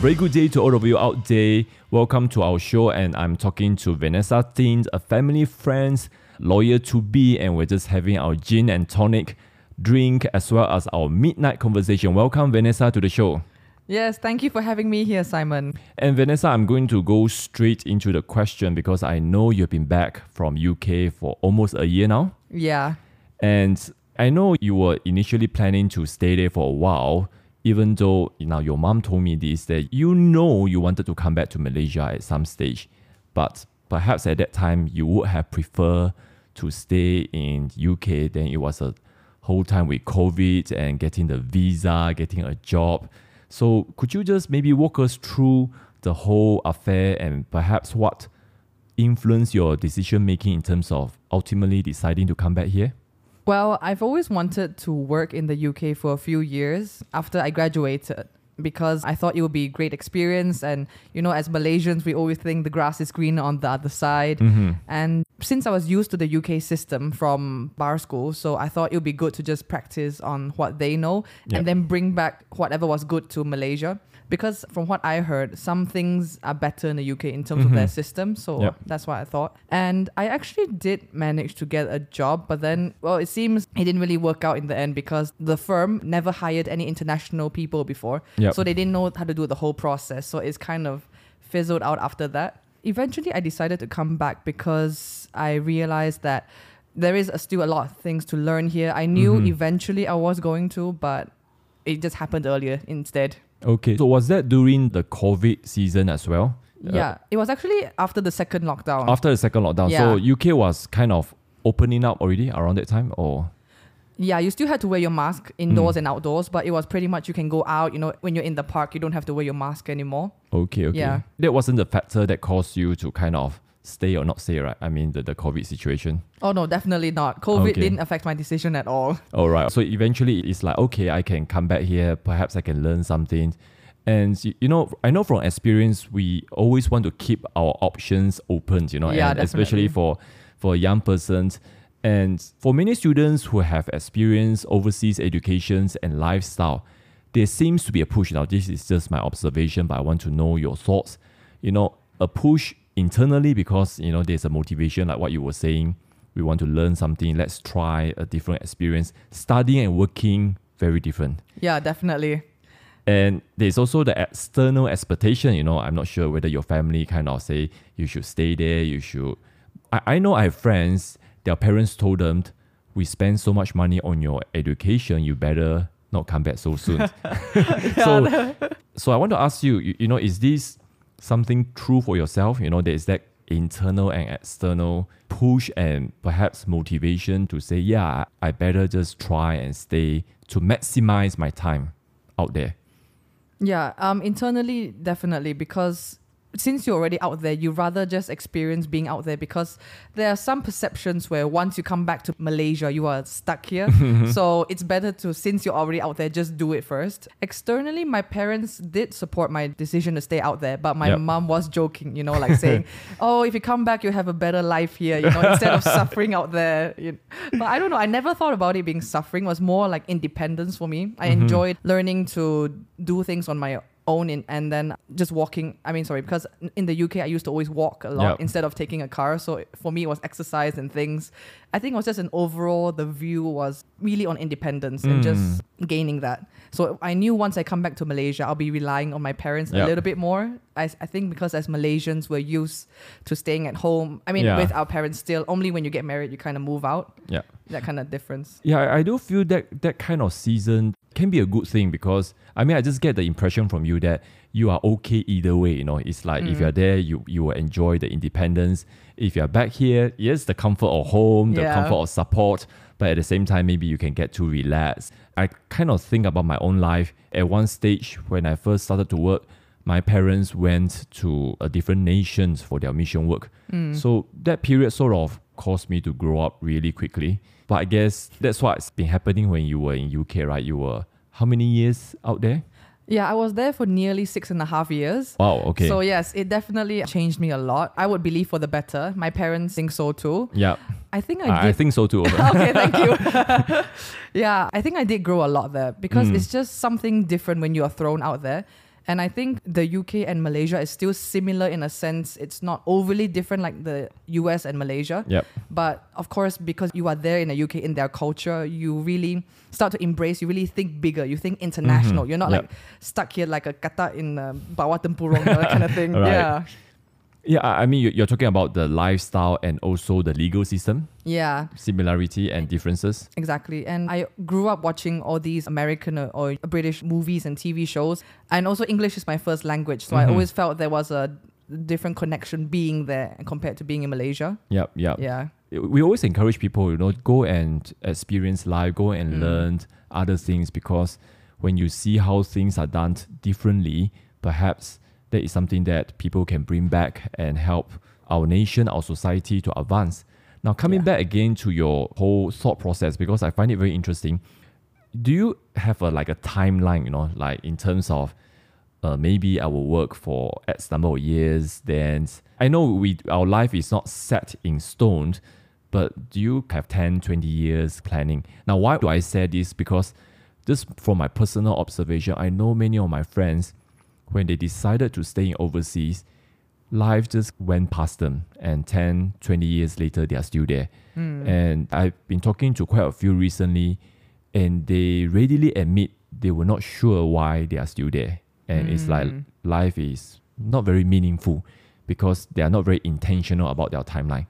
very good day to all of you out there. Welcome to our show, and I'm talking to Vanessa Ting, a family friend, lawyer to be, and we're just having our gin and tonic drink as well as our midnight conversation. Welcome, Vanessa, to the show. Yes, thank you for having me here, Simon. And Vanessa, I'm going to go straight into the question because I know you've been back from UK for almost a year now. Yeah. And I know you were initially planning to stay there for a while, even though now your mom told me this that you know you wanted to come back to Malaysia at some stage, but perhaps at that time you would have preferred to stay in UK. Then it was a whole time with COVID and getting the visa, getting a job. So could you just maybe walk us through the whole affair and perhaps what influenced your decision making in terms of ultimately deciding to come back here? Well, I've always wanted to work in the UK for a few years after I graduated because I thought it would be a great experience. And, you know, as Malaysians, we always think the grass is greener on the other side. Mm-hmm. And since I was used to the UK system from bar school, so I thought it would be good to just practice on what they know Yep. and then bring back whatever was good to Malaysia. Because from what I heard, some things are better in the UK in terms of their system. So Yep. that's what I thought. And I actually did manage to get a job, but then, well, it seems it didn't really work out in the end because the firm never hired any international people before. Yep. So they didn't know how to do the whole process. So it's kind of fizzled out after that. Eventually, I decided to come back because I realized that there is still a lot of things to learn here. I knew Mhm. eventually I was going to, but it just happened earlier instead. Okay. So was that during the COVID season as well? Uh, yeah, it was actually after the second lockdown. After the second lockdown. So UK was kind of opening up already around that time or Yeah, you still had to wear your mask indoors Mm. and outdoors, but it was pretty much you can go out. You know, when you're in the park, you don't have to wear your mask anymore. okay, okay. Yeah. That wasn't the factor that caused you to kind of stay or not stay, right? I mean the, the COVID situation. Oh no, definitely not. COVID Okay. didn't affect my decision at all. All right. So eventually it's like, okay, I can come back here. Perhaps I can learn something. And you know, I know from experience, we always want to keep our options open, you know, Yeah, and especially for for young persons. And for many students who have experienced overseas educations and lifestyle, there seems to be a push. Now, this is just my observation, but I want to know your thoughts. You know, a push internally because you know there's a motivation, like what you were saying. We want to learn something. Let's try a different experience. Studying and working very different. Yeah, definitely. And there's also the external expectation, you know, I'm not sure whether your family kind of say you should stay there, you should. I, I know I have friends, their parents told them, we spend so much money on your education, you better not come back so soon. so, so I want to ask you, you, you know, is this something true for yourself? You know, there's that internal and external push and perhaps motivation to say, yeah, I better just try and stay to maximize my time out there. Yeah, um, internally, definitely, because since you're already out there, you rather just experience being out there because there are some perceptions where once you come back to Malaysia, you are stuck here. so it's better to, since you're already out there, just do it first. Externally, my parents did support my decision to stay out there, but my Yep. mom was joking, you know, like saying, oh, if you come back, you have a better life here, you know, instead of suffering out there. You But I don't know, I never thought about it being suffering. It was more like independence for me. I Mhm. enjoyed learning to do things on my own in, and then just walking. I mean, sorry, because in the UK, I used to always walk a lot Yep. instead of taking a car. So for me, it was exercise and things. I think it was just an overall, the view was really on independence and just mm. gaining that. So I knew once I come back to Malaysia, I'll be relying on my parents Yep. a little bit more. I, I think because as Malaysians, we're used to staying at home. I mean, Yeah. with our parents still, only when you get married, you kind of move out. Yeah. That kind of difference. Yeah, I- I do feel that that kind of season can be a good thing because I mean I just get the impression from you that you are okay either way. You know, it's like if Mm. you're there, you you will enjoy the independence. If you're back here, yes, the comfort of home, the Yeah. comfort of support, but at the same time, maybe you can get to relax. I kind of think about my own life. At one stage, when I first started to work, my parents went to a different nations for their mission work. Mm. So that period sort of caused me to grow up really quickly. But I guess that's what's been happening when you were in UK, right? You were how many years out there? Yeah, I was there for nearly six and a half years. Wow, okay. So yes, it definitely changed me a lot. I would believe for the better. My parents think so too. yeah, I think I I, I think so too. okay, thank you. yeah, I think I did grow a lot there because Mm. it's just something different when you are thrown out there. And I think the UK and Malaysia is still similar in a sense. It's not overly different like the US and Malaysia. Yep. But of course, because you are there in the UK in their culture, you really start to embrace, you really think bigger, you think international. Mhm. You're not Yep. like stuck here like a kata in uh, that kind of thing. Right. Yeah. Yeah, I I mean, you- you're talking about the lifestyle and also the legal system, Yeah. similarity and differences. Exactly. And I grew up watching all these American or, British movies and TV shows. And also, English is my first language. So I Mhm. always felt there was a different connection being there compared to being in Malaysia. Yep, yep. Yeah. We always encourage people, you know, go and experience life, go and Mm. learn other things because when you see how things are done differently, perhaps that is something that people can bring back and help our nation, our society to advance. Now, coming Yeah. back again to your whole thought process, because I find it very interesting. Do you have a like a timeline, you know, like in terms of uh, maybe I will work for X number of years. Then I know we our life is not set in stone, but do you have 10, 20 years planning? Now, why do I say this? Because just from my personal observation, I know many of my friends, when they decided to stay in overseas, life just went past them. And 10, 20 years later, they are still there. And I've been talking to quite a few recently, and they readily admit they were not sure why they are still there. And it's like Mm. life is not very meaningful because they are not very intentional about their timeline.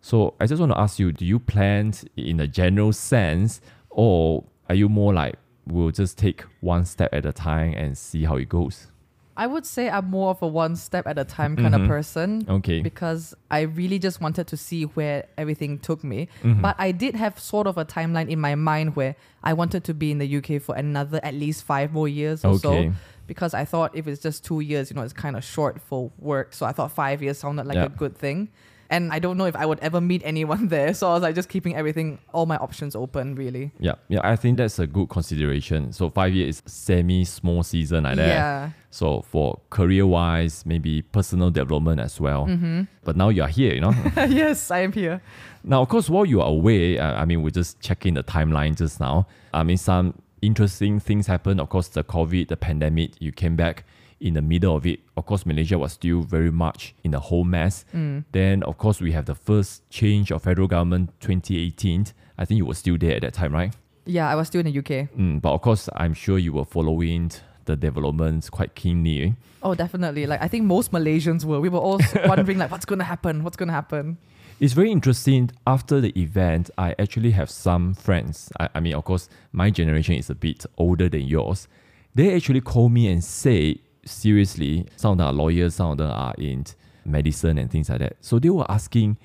So I just want to ask you, do you plan in a general sense or are you more like we'll just take one step at a time and see how it goes? I would say I'm more of a one step at a time kind Mhm. of person. Okay. Because I really just wanted to see where everything took me. Mhm. But I did have sort of a timeline in my mind where I wanted to be in the UK for another at least five more years or so. Okay. because I thought if it's just two years, you know, it's kind of short for work. So I thought five years sounded like Yeah. a good thing. And I don't know if I would ever meet anyone there. So I was like just keeping everything, all my options open, really. Yeah, yeah, I think that's a good consideration. So five years is semi small season like that. Yeah. So for career wise, maybe personal development as well. Mm-hmm. But now you are here, you know. yes, I am here. Now, of course, while you are away, uh, I mean, we're just checking the timeline just now. I mean, some interesting things happened. Of course, the COVID, the pandemic, you came back in the middle of it. Of course, Malaysia was still very much in the whole mess. Mm. Then, of course, we have the first change of federal government 2018. I think you were still there at that time, right? Yeah, I was still in the UK. Mm, but of course, I'm sure you were following the developments quite keenly. eh? Oh, definitely. Like I think most Malaysians were. We were all wondering like, what's gonna happen? What's gonna happen? It's very interesting. After the event, I actually have some friends. I, I mean, of course, my generation is a bit older than yours. They actually call me and say, seriously, some of them are lawyers, some of them are in medicine and things like that. So they were asking,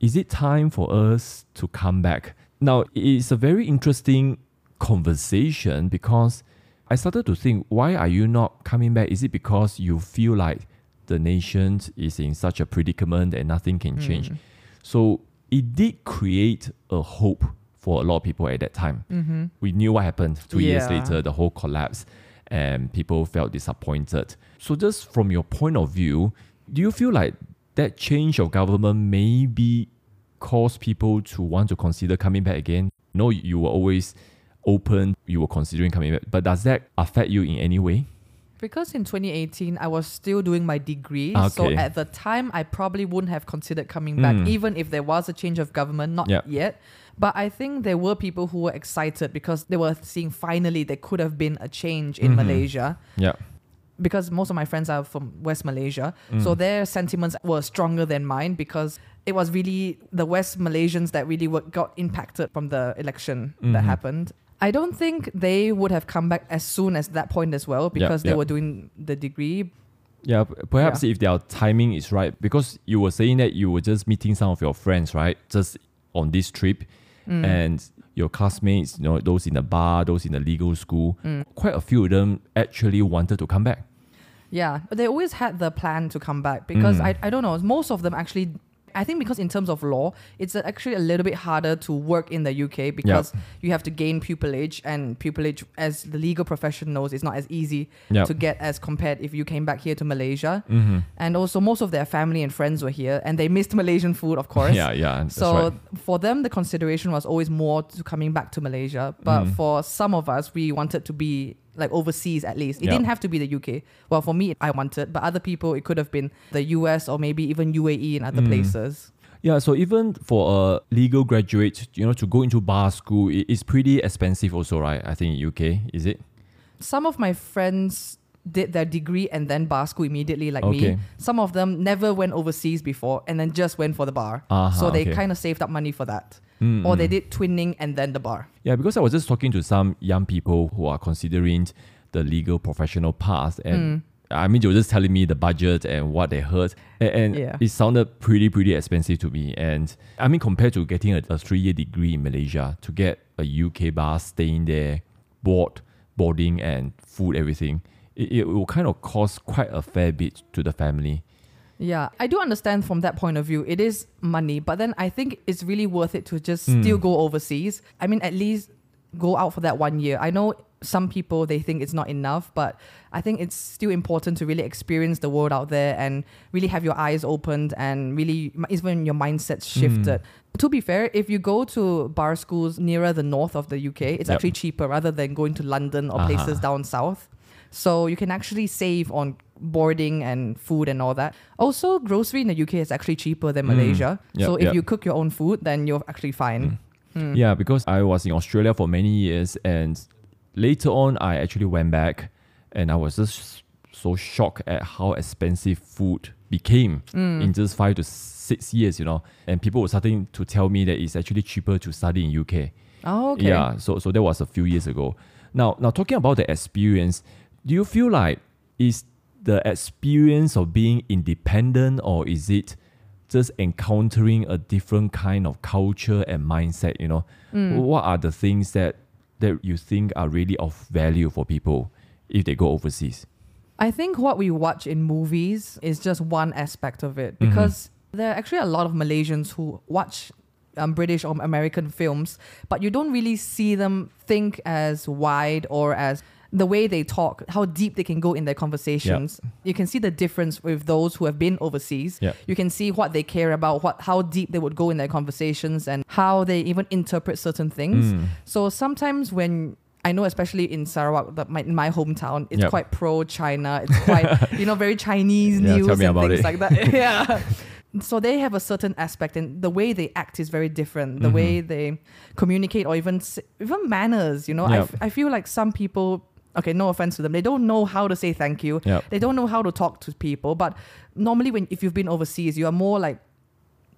is it time for us to come back? Now, it's a very interesting conversation because I started to think, why are you not coming back? Is it because you feel like the nation is in such a predicament and nothing can change? So it did create a hope for a lot of people at that time. Mm-hmm. We knew what happened two years later, the whole collapse, and people felt disappointed. So, just from your point of view, do you feel like that change of government maybe caused people to want to consider coming back again? No, you were always open, you were considering coming back, but does that affect you in any way? Because in 2018, I was still doing my degree. So at the time, I probably wouldn't have considered coming back, Mm. even if there was a change of government, not Yeah. yet. But I think there were people who were excited because they were seeing finally there could have been a change in Mhm. Malaysia. Yeah. Because most of my friends are from West Malaysia. So Mm. their sentiments were stronger than mine because it was really the West Malaysians that really were, got impacted from the election that Mhm. happened. I don't think they would have come back as soon as that point as well because they yeah. were doing the degree. Yeah, perhaps if their timing is right, because you were saying that you were just meeting some of your friends, right? Just on this trip, Mm. and your classmates, you know, those in the bar, those in the legal school, Mm. quite a few of them actually wanted to come back. Yeah, but they always had the plan to come back because Mm. I, I don't know, most of them actually. I think because in terms of law, it's actually a little bit harder to work in the UK because you have to gain pupillage, and pupillage, as the legal profession knows, is not as easy Yeah. to get as compared if you came back here to Malaysia. Mm-hmm. And also, most of their family and friends were here, and they missed Malaysian food, of course. Yeah, yeah. So right. for them, the consideration was always more to coming back to Malaysia. But Mm. for some of us, we wanted to be like overseas at least. It Yeah. didn't have to be the UK. Well, for me, I wanted, but other people, it could have been the US or maybe even UAE and other Mm. places. Yeah, so even for a legal graduate, you know, to go into bar school, it, it's pretty expensive also, right? I think in UK, is it? Some of my friends did their degree and then bar school immediately, like Okay. me. Some of them never went overseas before and then just went for the bar. Uh-huh, so they okay. kind of saved up money for that. Mm, Or they mm. did twinning and then the bar. Yeah, because I was just talking to some young people who are considering the legal professional path, and Mm. I mean, they were just telling me the budget and what they heard, and, and Yeah. it sounded pretty, pretty expensive to me. And I mean, compared to getting a, a three-year degree in Malaysia, to get a UK bar, staying there, board, boarding, and food, everything, it, it will kind of cost quite a fair bit to the family. Yeah, I do understand from that point of view. It is money, but then I think it's really worth it to just Mm. still go overseas. I mean, at least go out for that one year. I know some people they think it's not enough, but I think it's still important to really experience the world out there and really have your eyes opened and really even your mindset Mm. shifted. To be fair, if you go to bar schools nearer the north of the UK, it's Yep. actually cheaper rather than going to London or Uh-huh. places down south. So you can actually save on boarding and food and all that. Also, grocery in the UK is actually cheaper than Mm. Malaysia. Yep, so if yep. you cook your own food, then you're actually fine. Mm. Yeah, because I was in Australia for many years, and later on, I actually went back, and I was just so shocked at how expensive food became Mm. in just five to six years. You know, and people were starting to tell me that it's actually cheaper to study in UK. Oh, okay. Yeah, so so that was a few years ago. Now, now talking about the experience, do you feel like is the experience of being independent, or is it just encountering a different kind of culture and mindset? You know, Mm. what are the things that that you think are really of value for people if they go overseas? I think what we watch in movies is just one aspect of it Mhm. because there are actually a lot of Malaysians who watch um, British or American films, but you don't really see them think as wide or as the way they talk, how deep they can go in their conversations. You can see the difference with those who have been overseas. Yeah. You can see what they care about, what how deep they would go in their conversations, and how they even interpret certain things. Mm. So sometimes when I know, especially in Sarawak, that my, in my hometown, it's Yep. quite pro China. It's quite you know very Chinese Yeah, news tell me and about things it. like that. yeah. So they have a certain aspect, and the way they act is very different. The Mhm. way they communicate, or even even manners. You know, I, Yep. f- I feel like some people. Okay, no offense to them. They don't know how to say thank you. Yep. They don't know how to talk to people. But normally, when if you've been overseas, you are more like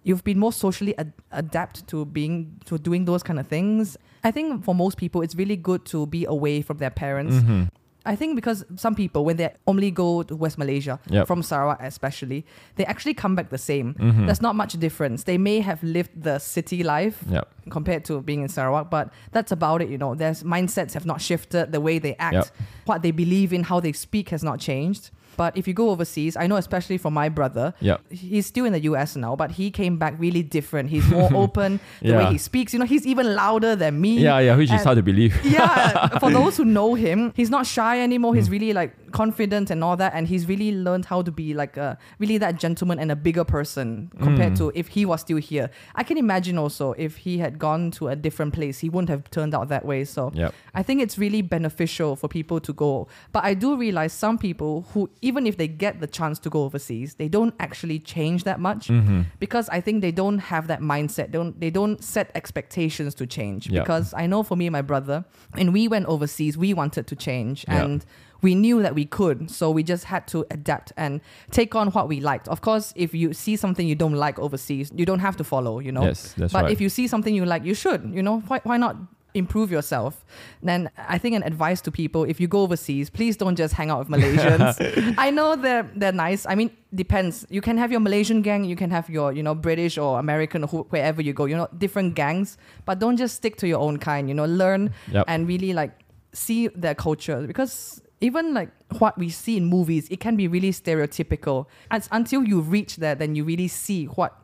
you've been more socially ad- adapt to being to doing those kind of things. I think for most people, it's really good to be away from their parents. Mhm. I think because some people, when they only go to West Malaysia, Yep. from Sarawak especially, they actually come back the same. Mhm. There's not much difference. They may have lived the city life Yep. compared to being in Sarawak, but that's about it. You know, their mindsets have not shifted. The way they act, Yep. what they believe in, how they speak has not changed. But if you go overseas, I know especially for my brother, Yep. he's still in the US now, but he came back really different. He's more open. The way he speaks, you know, he's even louder than me. Yeah, yeah, which is hard to believe. yeah, for those who know him, he's not shy anymore. Hmm. He's really like confident and all that, and he's really learned how to be like a really that gentleman and a bigger person compared Mm. to if he was still here. I can imagine also if he had gone to a different place, he wouldn't have turned out that way. So Yep. I think it's really beneficial for people to go. But I do realize some people who, even if they get the chance to go overseas, they don't actually change that much Mhm. because I think they don't have that mindset. They don't they don't set expectations to change. Yeah. Because I know for me and my brother, when we went overseas, we wanted to change Yeah. and we knew that we could. So we just had to adapt and take on what we liked. Of course, if you see something you don't like overseas, you don't have to follow, you know. Yes, that's but right. if you see something you like, you should, you know, why why not improve yourself then i think an advice to people if you go overseas please don't just hang out with malaysians i know they're they're nice i mean depends you can have your malaysian gang you can have your you know british or american or wherever you go you know different gangs but don't just stick to your own kind you know learn Yep. and really like see their culture because even like what we see in movies it can be really stereotypical it's until you reach there then you really see what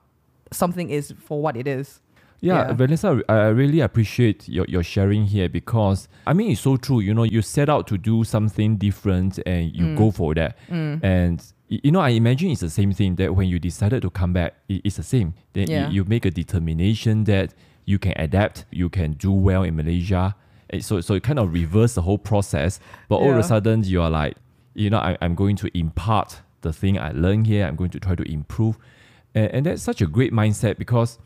something is for what it is Yeah, Yeah. Vanessa, I really appreciate your, your sharing here because I mean it's so true. You know, you set out to do something different and you Mm. go for that. And you know, I imagine it's the same thing that when you decided to come back, it's the same. Then Yeah. you, make a determination that you can adapt, you can do well in Malaysia, so so it kind of reverse the whole process. But all of a sudden you are like, you know, I, I'm going to impart the thing I learned here. I'm going to try to improve, and, and that's such a great mindset because,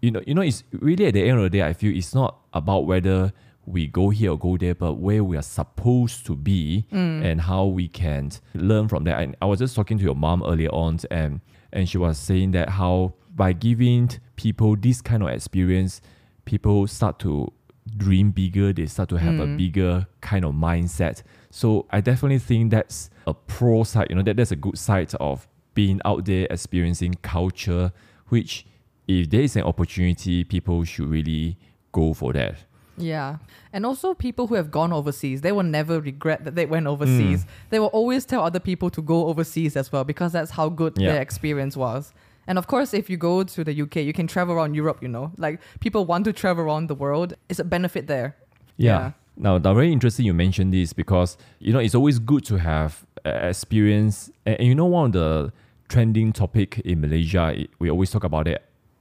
you know, you know, it's really at the end of the day, I feel it's not about whether we go here or go there, but where we are supposed to be mm. and how we can learn from that. And I was just talking to your mom earlier on, and and she was saying that how by giving people this kind of experience, people start to dream bigger, they start to have a mm. bigger kind of mindset. So I definitely think that's a pro side, you know, that that's a good side of being out there experiencing culture, which if there is an opportunity, people should really go for that. Yeah. And also people who have gone overseas, they will never regret that they went mm. overseas. They will always tell other people to go overseas as well because that's how good Yeah. their experience was. And of course, if you go to the UK, you can travel around Europe, you know. Like people want to travel around the world. It's a benefit there. Yeah. Yeah. Now, now, very interesting you mentioned this because you know it's always good to have uh, experience. And, and you know, one of the trending topic in Malaysia, it- we always talk about it.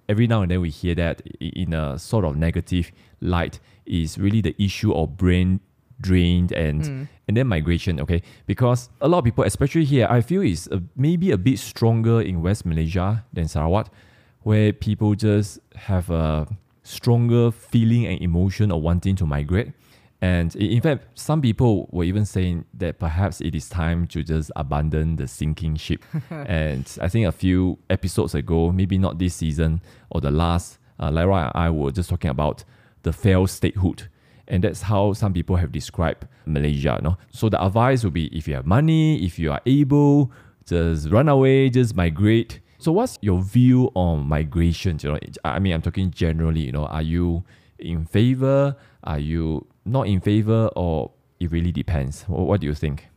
Every now and then we hear that in a sort of negative light is really the issue of brain drained and and then migration. Okay, because a lot of people, especially here, I feel is a, maybe a bit stronger in West Malaysia than Sarawak, where people just have a stronger feeling and emotion of wanting to migrate. And in fact, some people were even saying that perhaps it is time to just abandon the sinking ship. and I think a few episodes ago, maybe not this season or the last, uh, Lyra and I were just talking about the failed statehood. And that's how some people have described Malaysia. No? So the advice would be if you have money, if you are able, just run away, just migrate. So what's your view on migration? You know, I mean, I'm talking generally. You know, are you in favor? Are you not in favor? Or it really depends. What do you think?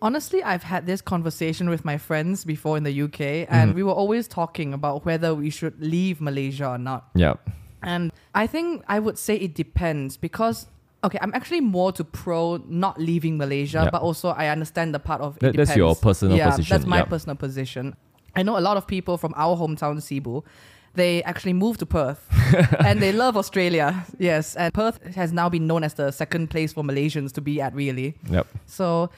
Honestly, I've had this conversation with my friends before in the UK, and Mhm. we were always talking about whether we should leave Malaysia or not. Yeah. And I think I would say it depends because okay, I'm actually more to pro not leaving Malaysia, Yeah. but also I understand the part of that's your personal yeah, position, That's my yeah. personal position. I know a lot of people from our hometown, Sibu. They actually moved to Perth and they love Australia. Yes, and Perth has now been known as the second place for Malaysians to be at, really. Yep. So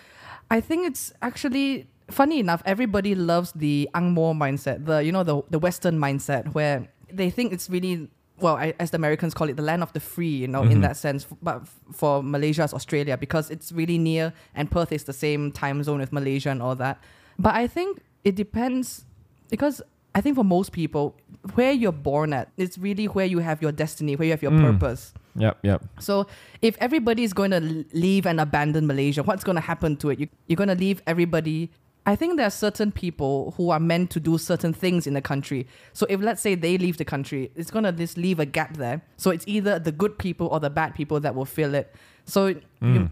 I think it's actually funny enough, everybody loves the Angmo mindset, the you know, the the Western mindset where they think it's really well, I, as the Americans call it, the land of the free, you know, in Mhm. that sense. But for Malaysia, it's Australia because it's really near, and Perth is the same time zone with Malaysia and all that. But I think it depends because I think for most people, where you're born at, it's really where you have your destiny, where you have your Mm. purpose. Yep. Yep. So if everybody is going to leave and abandon Malaysia, what's going to happen to it? You, you're going to leave everybody. I think there are certain people who are meant to do certain things in the country. So if let's say they leave the country, it's going to just leave a gap there. So it's either the good people or the bad people that will fill it. So you, Mm.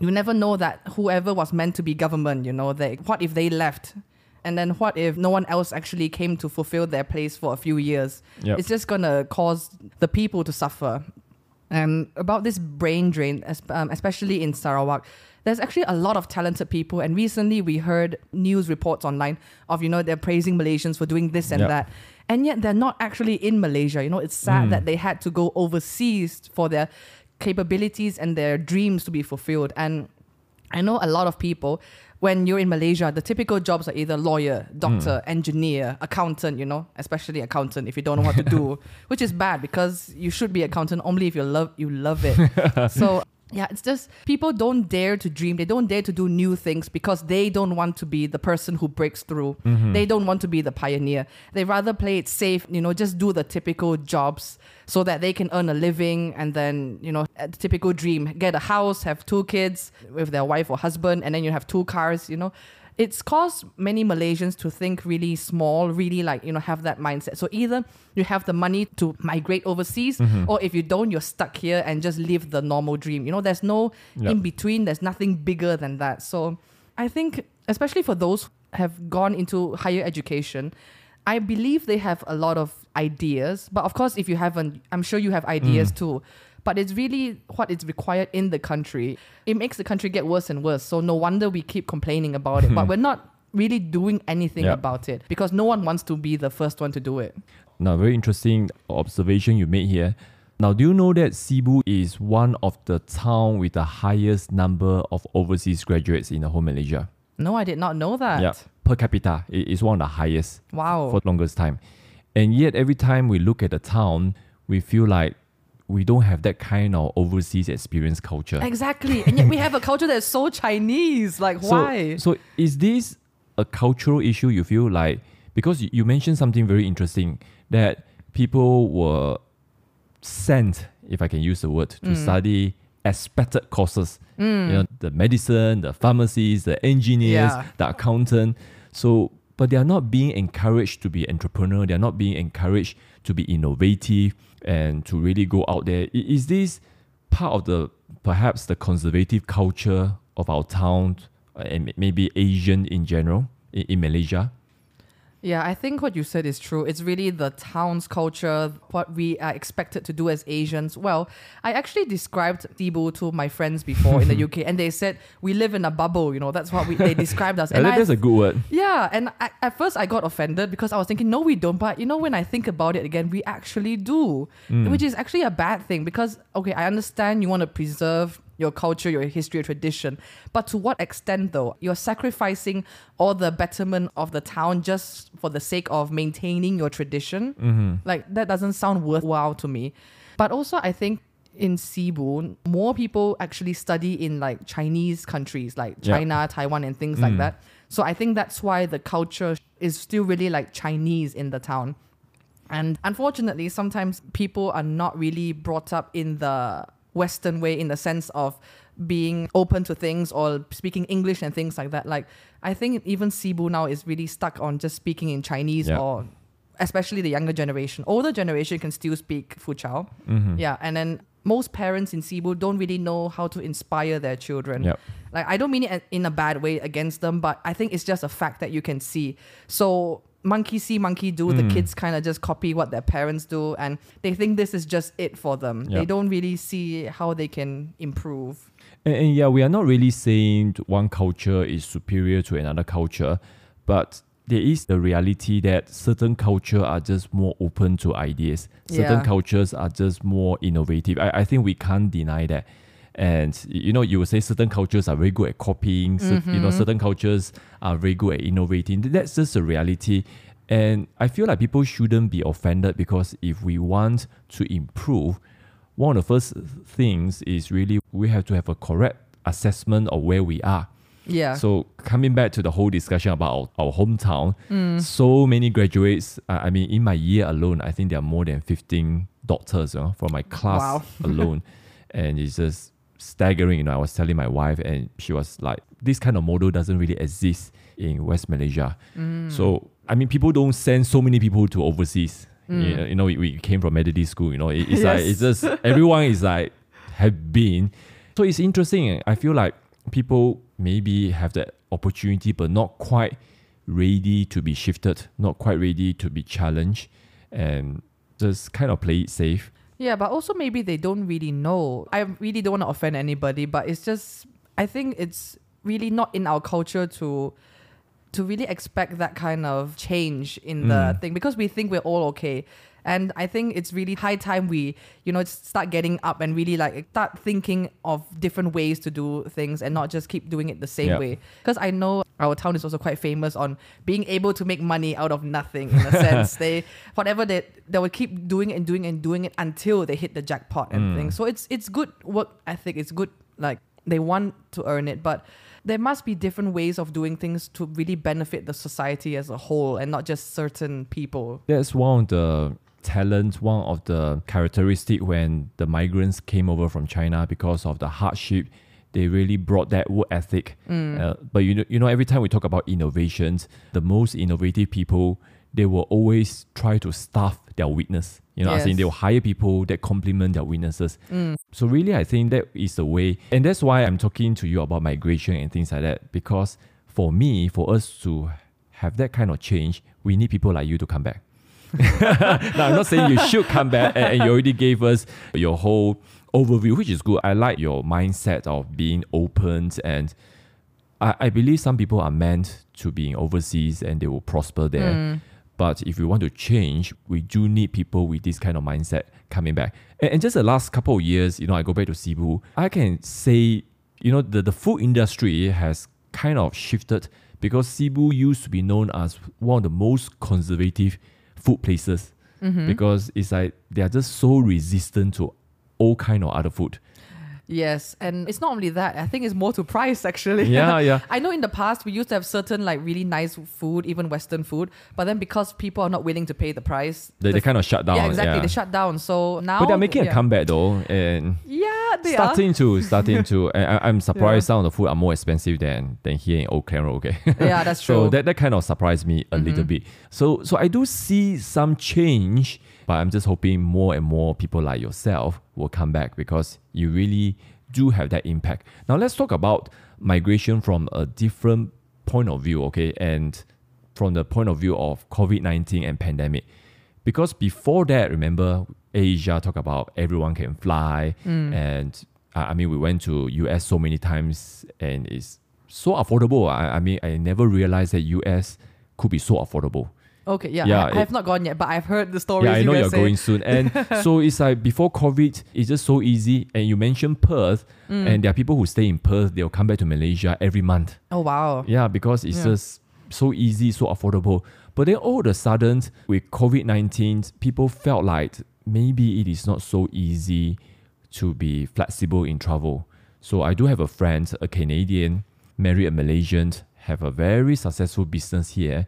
you never know that whoever was meant to be government, you know, they, what if they left? And then what if no one else actually came to fulfill their place for a few years? Yep. It's just going to cause the people to suffer. And about this brain drain, um, especially in Sarawak, there's actually a lot of talented people. And recently we heard news reports online of, you know, they're praising Malaysians for doing this and Yeah. that. And yet they're not actually in Malaysia. You know, it's sad Mm. that they had to go overseas for their capabilities and their dreams to be fulfilled. And I know a lot of people, when you're in Malaysia, the typical jobs are either lawyer, doctor, engineer, accountant, you know, especially accountant if you don't know what to do, which is bad because you should be accountant only if you love you love it. so yeah, it's just people don't dare to dream. They don't dare to do new things because they don't want to be the person who breaks through. Mm-hmm. They don't want to be the pioneer. They rather play it safe, you know, just do the typical jobs so that they can earn a living and then, you know, a typical dream, get a house, have two kids with their wife or husband, and then you have two cars, you know. It's caused many Malaysians to think really small, really like, you know, have that mindset. So either you have the money to migrate overseas, mm-hmm. or if you don't, you're stuck here and just live the normal dream. You know, there's no Yep. in between, there's nothing bigger than that. So I think, especially for those who have gone into higher education, I believe they have a lot of ideas. But of course, if you haven't, I'm sure you have ideas mm. too. But it's really what is required in the country. It makes the country get worse and worse. So no wonder we keep complaining about it. But we're not really doing anything Yeah. about it because no one wants to be the first one to do it. Now, very interesting observation you made here. Now, do you know that Sibu is one of the town with the highest number of overseas graduates in the whole Malaysia? No, I did not know that. Yeah, per capita, it is one of the highest Wow. for the longest time. And yet, every time we look at the town, we feel like we don't have that kind of overseas experience culture. exactly. And yet we have a culture that's so Chinese. Like, So, why? so is this a cultural issue you feel like because you, mentioned something very interesting that people were sent, if I can use the word, to mm. study expected courses. Mm. You know, the medicine, the pharmacies, the engineers, Yeah. the accountant. So but they are not being encouraged to be entrepreneur. They are not being encouraged to be innovative and to really go out there. Is this part of the perhaps the conservative culture of our town uh, and maybe Asian in general in, in Malaysia? Yeah, I think what you said is true. It's really the town's culture, what we are expected to do as Asians. Well, I actually described Sibu to my friends before in the UK, and they said we live in a bubble. You know, that's what we, they described us. And I, that's a good word. yeah, and I, at first I got offended because I was thinking, no, we don't. But you know, when I think about it again, we actually do, Mm. which is actually a bad thing because, okay, I understand you want to preserve your culture, your history, your tradition, but to what extent though? You're sacrificing all the betterment of the town just for the sake of maintaining your tradition? Mm-hmm. Like, that doesn't sound worthwhile to me. But also, I think in Sibu, more people actually study in like Chinese countries like Yeah. China, Taiwan, and things like Mm. that. So I think that's why the culture is still really like Chinese in the town. And unfortunately, sometimes people are not really brought up in the Western way in the sense of being open to things or speaking English and things like that. Like, I think even Sibu now is really stuck on just speaking in Chinese Yeah. or especially the younger generation. Older generation can still speak Fuchao. Mhm. Yeah. And then most parents in Sibu don't really know how to inspire their children. Yep. Like I don't mean it in a bad way against them, but I think it's just a fact that you can see. So monkey see, monkey do. The Mm. kids kind of just copy what their parents do, and they think this is just it for them. They don't really see how they can improve. And, and yeah, we are not really saying one culture is superior to another culture, but there is the reality that certain culture are just more open to ideas. Certain Yeah. cultures are just more innovative. I, I think we can't deny that. And you know, you will say certain cultures are very good at copying. cer- You know, certain cultures are very good at innovating. That's just a reality. And I feel like people shouldn't be offended because if we want to improve, one of the first things is really we have to have a correct assessment of where we are. Yeah. So coming back to the whole discussion about our, our hometown, so many graduates. uh, I mean, in my year alone, I think there are more than fifteen doctors know, from my class Wow. alone, and it's just staggering. You know, I was telling my wife, and she was like, "This kind of model doesn't really exist in West Malaysia." Mm. So I mean, people don't send so many people to overseas. Mm. You know, you know, we, we came from Methodist school. You know, it- it's like it's just everyone is like have been. So it's interesting. Eh? I feel like people maybe have that opportunity, but not quite ready to be shifted, not quite ready to be challenged, and just kind of play it safe. Yeah, but also maybe they don't really know. I really don't want to offend anybody, but it's just I think it's really not in our culture to to really expect that kind of change in the Mm. thing because we think we're all okay. And I think it's really high time we, you know, start getting up and really like start thinking of different ways to do things and not just keep doing it the same Yep. way. Because I know our town is also quite famous on being able to make money out of nothing in a sense. They whatever they they will keep doing it and doing it and doing it until they hit the jackpot and Mm. things. So it's it's good work ethic. It's good like they want to earn it, but there must be different ways of doing things to really benefit the society as a whole and not just certain people. That's one of the talent, one of the characteristic when the migrants came over from China because of the hardship. They really brought that work ethic. Uh, but you know, you know, every time we talk about innovations, the most innovative people, they will always try to staff their weakness. You know, I think Yes. they'll hire people that complement their weaknesses. So really, I think that is the way, and that's why I'm talking to you about migration and things like that. Because for me, for us to have that kind of change, we need people like you to come back. now, I'm not saying you should come back, and, and you already gave us your whole overview, which is good. I like your mindset of being open, and I, I believe some people are meant to be in overseas and they will prosper there. Hmm. But if we want to change, we do need people with this kind of mindset coming back. And, and just the last couple of years, you know, I go back to Sibu, I can say, you know, the, the food industry has kind of shifted because Sibu used to be known as one of the most conservative food places mm-hmm. because it's like they are just so resistant to all kind of other food. Yes, and it's not only that. I think it's more to price actually. Yeah, yeah. I know in the past we used to have certain like really nice food, even Western food, but then because people are not willing to pay the price, They, the they kind of shut down. yeah, exactly, they shut down. So now, But they're making yeah. a comeback though, and Yeah, they are starting to starting to. I, I'm surprised some of the food are more expensive than than here in Old Klang Road. Okay. Yeah, that's true. Mm-hmm. that, that kind of surprised me a little bit. So so I do see some change, but I'm just hoping more and more people like yourself will come back because you really do have that impact. Now let's talk about migration from a different point of view, okay? And from the point of view of COVID-19 and pandemic. Because before that, remember Asia talk about everyone can fly Mm. and I mean we went to US so many times and it's so affordable. I, I mean, I never realized that US could be so affordable. Okay, yeah, Yeah, I, it- have not gone yet, but I've heard the stories. yeah, I know you're say. going soon. And so it's like before COVID, it's just so easy. And you mentioned Perth, Mm. and there are people who stay in Perth, they'll come back to Malaysia every month. Oh wow. Yeah, because it's Yeah. just so easy, so affordable. But then all of a sudden, with COVID 19, people felt like maybe it is not so easy to be flexible in travel. So I do have a friend, a Canadian, married a Malaysian, have a very successful business here,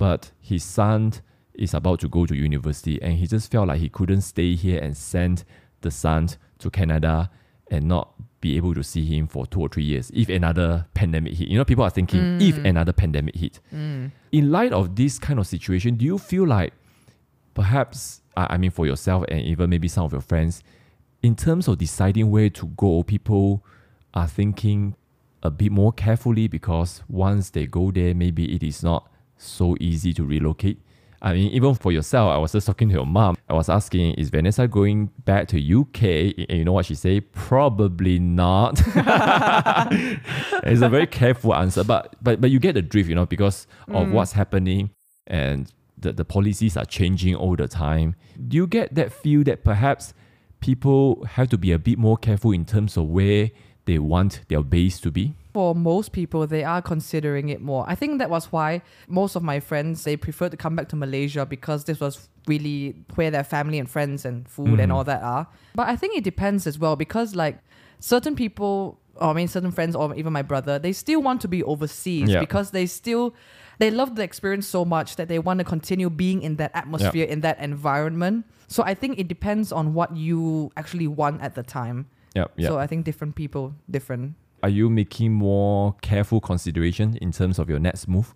but his son is about to go to university and he just felt like he couldn't stay here and send the son to Canada and not be able to see him for two or three years if another pandemic hit. You know, people are thinking mm. if another pandemic hit. Mm. In light of this kind of situation, do you feel like perhaps, I I mean, for yourself and even maybe some of your friends, in terms of deciding where to go, people are thinking a bit more carefully because once they go there, maybe it is not so easy to relocate. I mean, even for yourself, I was just talking to your mom. I was asking, is Vanessa going back to UK? And you know what she said? Probably not. it's a very careful answer, but but but you get the drift, you know, because of mm. what's happening and the, the policies are changing all the time. Do you get that feel that perhaps people have to be a bit more careful in terms of where they want their base to be? For most people, they are considering it more. I think that was why most of my friends they preferred to come back to Malaysia because this was really where their family and friends and food and Mhm. all that are. But I think it depends as well because like certain people, or I mean certain friends, or even my brother, they still want to be overseas Yeah. because they still they love the experience so much that they want to continue being in that atmosphere in that environment. So I think it depends on what you actually want at the time. Yeah, yeah. So I think different people different. Are you making more careful consideration in terms of your next move?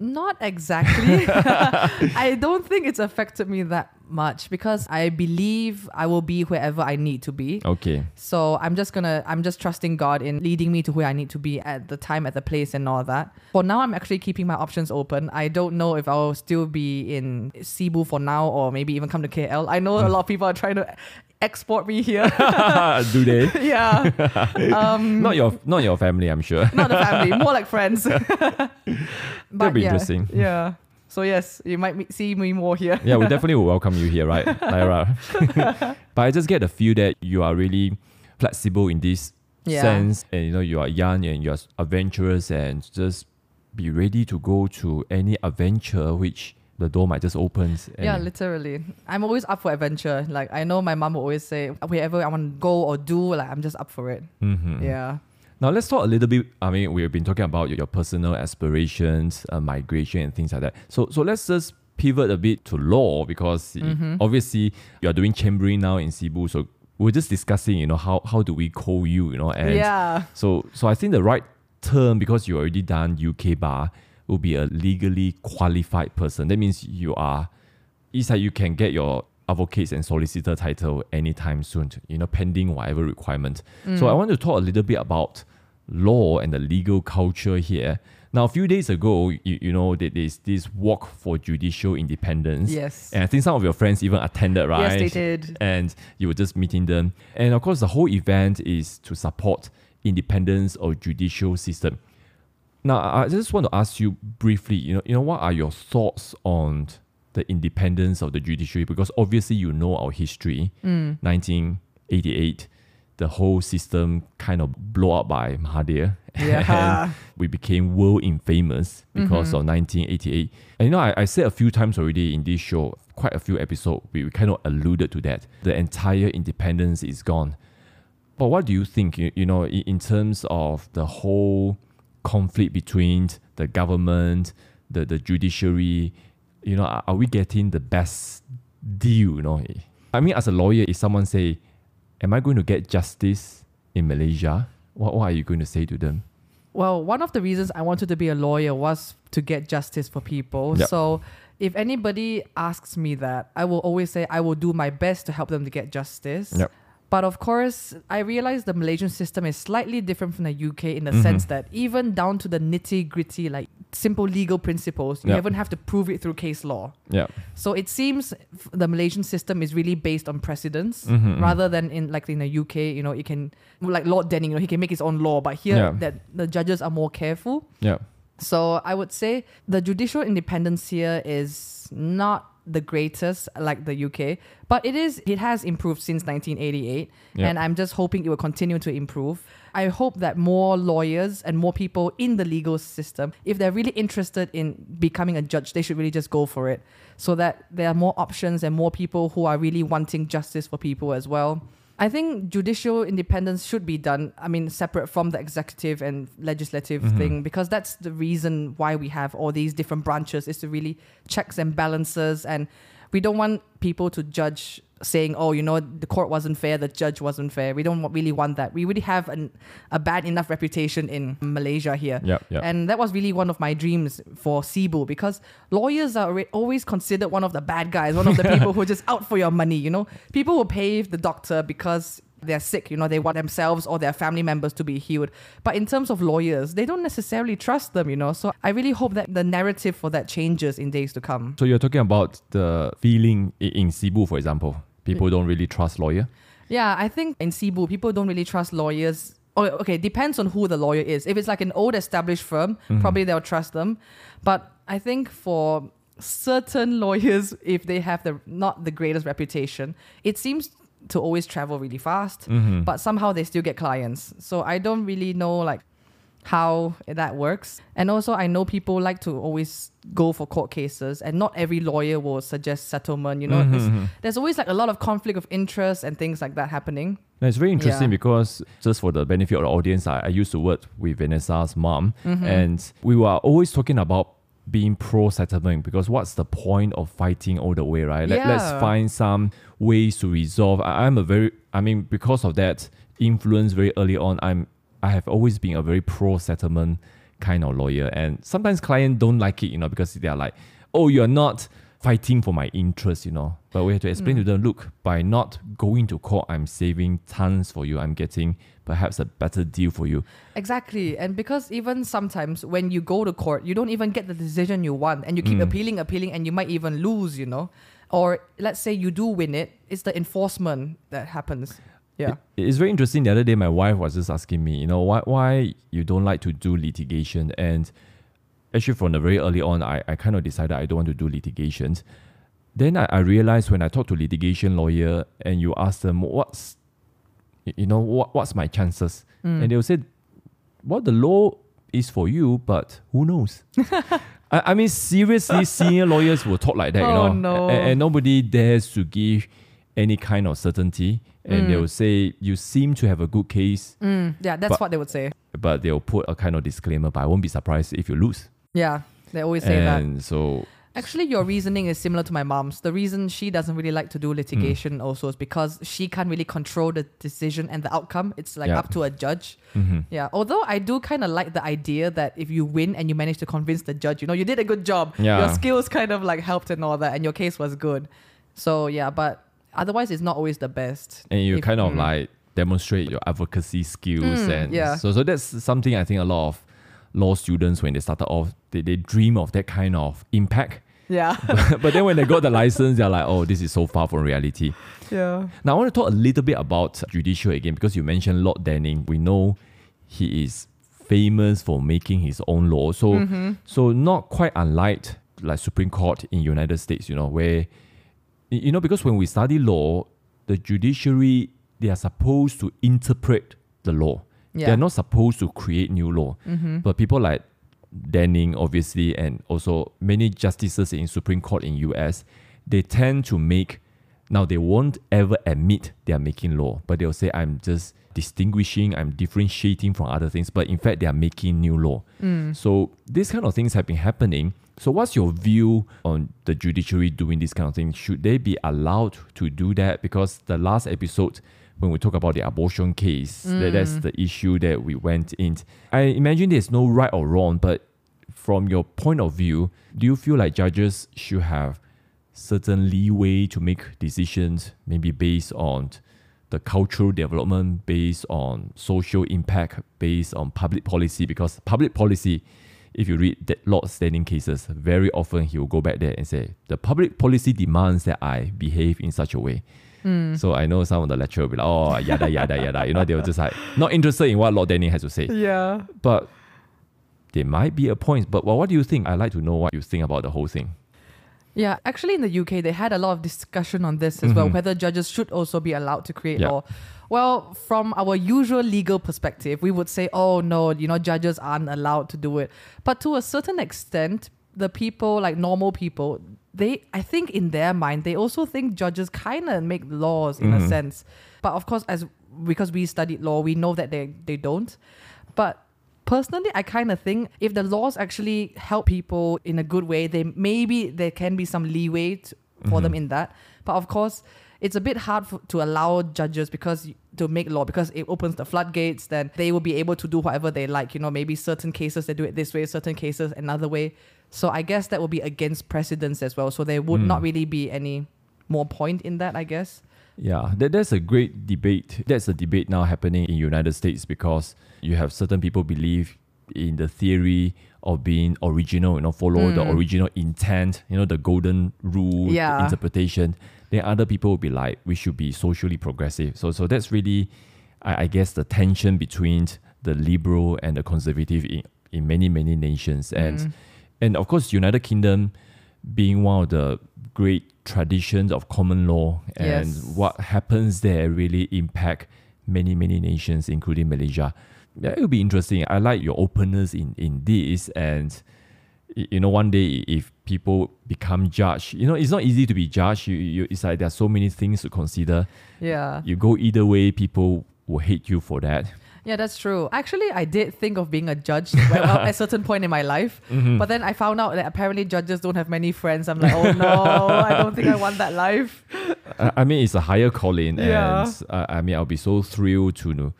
Not exactly. I don't think it's affected me that much because I believe I will be wherever I need to be. Okay. So I'm just gonna, I'm just trusting God in leading me to where I need to be at the time, at the place, and all that. For now, I'm actually keeping my options open. I don't know if I'll still be in Sibu for now or maybe even come to KL. I know a hmm. lot of people are trying to export me here. Do they? yeah. Um, not your not your family, I'm sure. not the family, more like friends. That'd be yeah, interesting. Yeah. So yes, you might me- see me more here. yeah, we definitely will welcome you here, right, Lyra? but I just get the feel that you are really flexible in this Yeah. sense, and you know you are young and you're adventurous, and just be ready to go to any adventure which the door might just opens. Yeah, literally. I'm always up for adventure. Like I know my mom will always say, wherever I want to go or do, like I'm just up for it. Mhm. Yeah. Now let's talk a little bit. I mean, we've been talking about your, your personal aspirations, uh, migration, and things like that. So, so let's just pivot a bit to law because Mm-hmm. obviously you are doing chambering now in Sibu. So we're just discussing, you know, how how do we call you, you know, and yeah. so so I think the right term because you already done UK bar will be a legally qualified person. That means you are. It's like you can get your advocates and solicitor title anytime soon, you know, pending whatever requirement. So I Mm. want to talk a little bit about law and the legal culture here. Now, a few days ago, you, you know, there's this walk for judicial independence. Yes. And I think some of your friends even attended, right? Yes, they did. And you were just meeting them. And of course, the whole event is to support independence of judicial system. Now, I just want to ask you briefly. You know, you know, what are your thoughts on the independence of the judiciary? Because obviously, you know our history. Mm. 1988, the whole system kind of blow up by Mahathir. Yeah. and we became world infamous because mm-hmm. of 1988. And you know, I, I said a few times already in this show, quite a few episodes, we, we kind of alluded to that. The entire independence is gone. But what do you think, you, you know, in, in terms of the whole conflict between the government, the, the judiciary, you know, are, are we getting the best deal, you know? I mean, as a lawyer, if someone say, am I going to get justice in Malaysia? What, what are you going to say to them? Well, one of the reasons I wanted to be a lawyer was to get justice for people. Yep. So if anybody asks me that, I will always say I will do my best to help them to get justice. Yep. But of course, I realize the Malaysian system is slightly different from the UK in the Mhm. sense that even down to the nitty gritty, like simple legal principles, you Yep. even have to prove it through case law. Yeah. So it seems f- the Malaysian system is really based on precedents Mhm, mhm. rather than in like in the UK, you know, it can like Lord Denning, you know, he can make his own law, but here Yeah. that the judges are more careful. Yeah. So I would say the judicial independence here is not the greatest like the UK, but it is it has improved since 1988 Yeah. and I'm just hoping it will continue to improve. I hope that more lawyers and more people in the legal system if they're really interested in becoming a judge, they should really just go for it so that there are more options and more people who are really wanting justice for people as well. I think judicial independence should be done. I mean, separate from the executive and legislative Mhm. thing, because that's the reason why we have all these different branches is to really checks and balances. And we don't want people to judge saying, oh, you know, the court wasn't fair, the judge wasn't fair. We don't really want that. We really have an, a bad enough reputation in Malaysia here. Yeah. Yeah. And that was really one of my dreams for Sibu because lawyers are always considered one of the bad guys, one of the people who are just out for your money, you know? People will pay the doctor because they're sick, you know, they want themselves or their family members to be healed. But in terms of lawyers, they don't necessarily trust them, you know? So I really hope that the narrative for that changes in days to come. So you're talking about the feeling in Sibu, for example. People don't really trust lawyer. Yeah, I think in Sibu, people don't really trust lawyers. Oh, okay, depends on who the lawyer is. If it's like an old established firm, mm-hmm. probably they'll trust them. But I think for certain lawyers, if they have the not the greatest reputation, it seems to always travel really fast. Mhm. But somehow they still get clients. So I don't really know like how that works. And also I know people like to always go for court cases and not every lawyer will suggest settlement, you know. Mhm, There's- mhm. there's always like a lot of conflict of interest and things like that happening. Now, it's very interesting Yeah. because just for the benefit of the audience, I, I used to work with Vanessa's mom, Mm-hmm. and we were always talking about being pro settlement because what's the point of fighting all the way, right? Let, Let's find some ways to resolve. I, I'm a very, I mean, because of that influence very early on, I'm, I have always been a very pro settlement kind of lawyer, and sometimes clients don't like it, you know, because they're like, oh, you're not fighting for my interest, you know. But we have to explain to them, look, by not going to court, I'm saving tons for you. I'm getting perhaps a better deal for you. Exactly. And because even sometimes when you go to court, you don't even get the decision you want and you keep Mm. appealing, appealing, and you might even lose, you know. Or let's say you do win it, it's the enforcement that happens. Yeah. It- it's very interesting. The other day, my wife was just asking me, you know, why why you don't like to do litigation? And actually, from the very early on, I, I kind of decided I don't want to do litigations. Then I, I realized when I talk to litigation lawyer and you ask them what's, you know, what what's my chances, Mm. and they'll say, well, the law is for you, but who knows? I, I mean, seriously, senior lawyers will talk like that, you Oh, know, no. A- and, nobody dares to give any kind of certainty, and Mm. they will say you seem to have a good case, Mm, yeah, that's But- what they would say. but they'll put a kind of disclaimer. But I won't be surprised if you lose. Yeah, they always say that. and so Actually, your reasoning is similar to my mom's. The reason she doesn't really like to do litigation also is because she can't really control the decision and the outcome. It's like Yeah. up to a judge. mhm. Yeah. Although I do kind of like the idea that if you win and you manage to convince the judge, you know, you did a good job. Yeah. Your skills kind of like helped and all that, and your case was good. So yeah, but otherwise, it's not always the best. and you If- kind of mm. like demonstrate your advocacy skills Mm, and yeah. so so that's something I think a lot of law students when they started off they, they dream of that kind of impact Yeah. but then when they got the license they're like oh this is so far from reality yeah. now I want to talk a little bit about judicial again because you mentioned Lord Denning we know he is famous for making his own law. So Mm-hmm. so not quite unlike like Supreme Court in United States, you know, where you know because when we study law, the judiciary they are supposed to interpret the law. Yeah. They're not supposed to create new law. Mm-hmm. But people like Denning, obviously, and also many justices in Supreme Court in US, they tend to make now they won't ever admit they are making law, but they'll say I'm just distinguishing, I'm differentiating from other things, but in fact they are making new law. Mm. So these kind of things have been happening. So what's your view on the judiciary doing this kind of thing? Should they be allowed to do that? Because the last episode when we talk about the abortion case, that, mm. that's the issue that we went in. I imagine there's no right or wrong, but from your point of view, do you feel like judges should have certain leeway to make decisions, maybe based on the cultural development, based on social impact, based on public policy? Because public policy, if you read that Lord Denning cases, very often he will go back there and say, the public policy demands that I behave in such a way. So I know some of the lecturer will be like, oh, yada, yada, yada. You know, they were just like, not interested in what Lord Denning has to say. Yeah. But there might be a point. But well, what do you think? I'd like to know what you think about the whole thing. Yeah, actually, in the UK, they had a lot of discussion on this as well, Mhm. whether judges should also be allowed to create Yeah. law. Well, from our usual legal perspective, we would say, oh no, you know, judges aren't allowed to do it. But to a certain extent, the people, like normal people, they, I think in their mind, they also think judges kind of make laws in a Mhm. sense. But of course, as because we studied law, we know that they, they don't. But personally i kind of think if the laws actually help people in a good way they maybe there can be some leeway t for them in that but of course it's a bit hard for, to allow judges because to make law because it opens the floodgates then they will be able to do whatever they like you know maybe certain cases they do it this way certain cases another way so i guess that will be against precedence as well so there would Mm. not really be any more point in that i guess Yeah, that, that's a great debate. That's a debate now happening in United States because you have certain people believe in the theory of being original, you know, follow the Mm. original intent, you know, the golden rule Yeah. interpretation. Then other people will be like, we should be socially progressive. So so that's really I, I guess the tension between the liberal and the conservative in, in many, many nations. And Mm. and of course United Kingdom being one of the great traditions of common law and Yes. what happens there really impact many many nations including malaysia yeah, it will be interesting i like your openness in in this and you know one day if people become judge you know it's not easy to be judge you, you it's like there are so many things to consider yeah you go either way people will hate you for that Yeah, that's true. Actually, I did think of being a judge at a certain point in my life, Mm-hmm. but then I found out that apparently judges don't have many friends. I'm like, oh no, I don't think I want that life. I I mean, it's a higher calling, Yeah. and uh, I mean, I'll be so thrilled to know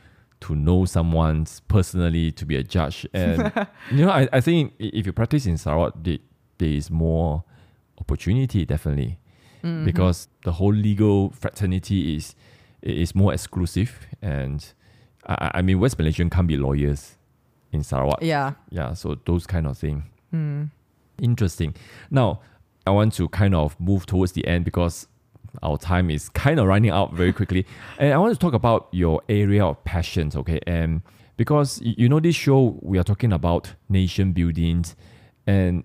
to know someone personally to be a judge, and you know, I, I think if you practice in Sarawak, there, there is more opportunity definitely Mm-hmm. because the whole legal fraternity is is more exclusive, and I, I- I mean, West Malaysian can't be lawyers in Sarawak, Yeah. yeah, so those kind of thing. Mm. Interesting. Now, I want to kind of move towards the end because our time is kind of running out very quickly. and I want to talk about your area of passions, okay? And because you know this show we are talking about nation building and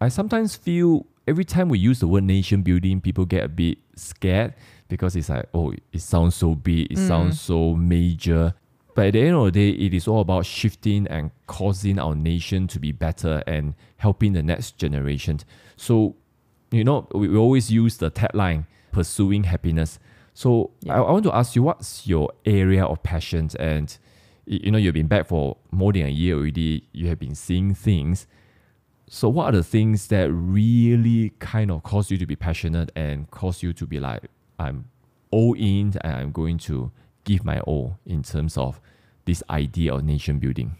I sometimes feel every time we use the word nation building, people get a bit scared because it's like, oh, it sounds so big, it sounds mm. so major. But at the end of the day, it is all about shifting and causing our nation to be better and helping the next generation. So, you know, we, we always use the tagline, pursuing happiness. So I, I want to ask you, what's your area of passions? And, you know, you've been back for more than a year already. You have been seeing things. So what are the things that really kind of cause you to be passionate and cause you to be like, I'm all in and I'm going to give my all in terms of this idea of nation building?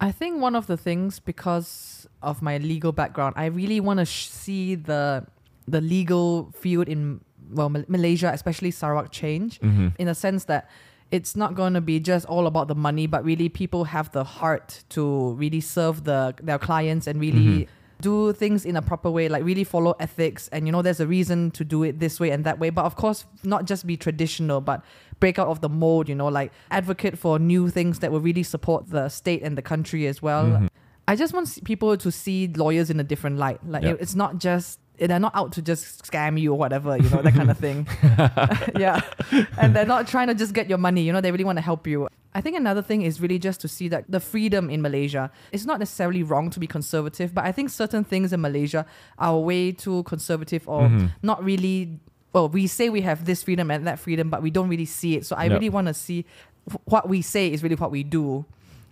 I think one of the things because of my legal background, I really want to sh- see the the legal field in well Mal- Malaysia, especially Sarawak, change Mm-hmm. in the sense that it's not going to be just all about the money, but really people have the heart to really serve the their clients and really do things in a proper way, like really follow ethics. And, you know, there's a reason to do it this way and that way. But of course, not just be traditional, but break out of the mold, you know, like advocate for new things that will really support the state and the country as well. Mhm. I just want people to see lawyers in a different light. Like it- it's not just they're not out to just scam you or whatever, you know, that kind of thing. yeah. And they're not trying to just get your money, you know, they really want to help you. I think another thing is really just to see that the freedom in Malaysia. It's not necessarily wrong to be conservative, but I think certain things in Malaysia are way too conservative or Mhm. not really well, we say we have this freedom and that freedom, but we don't really see it. So I Yep. really want to see wh- what we say is really what we do.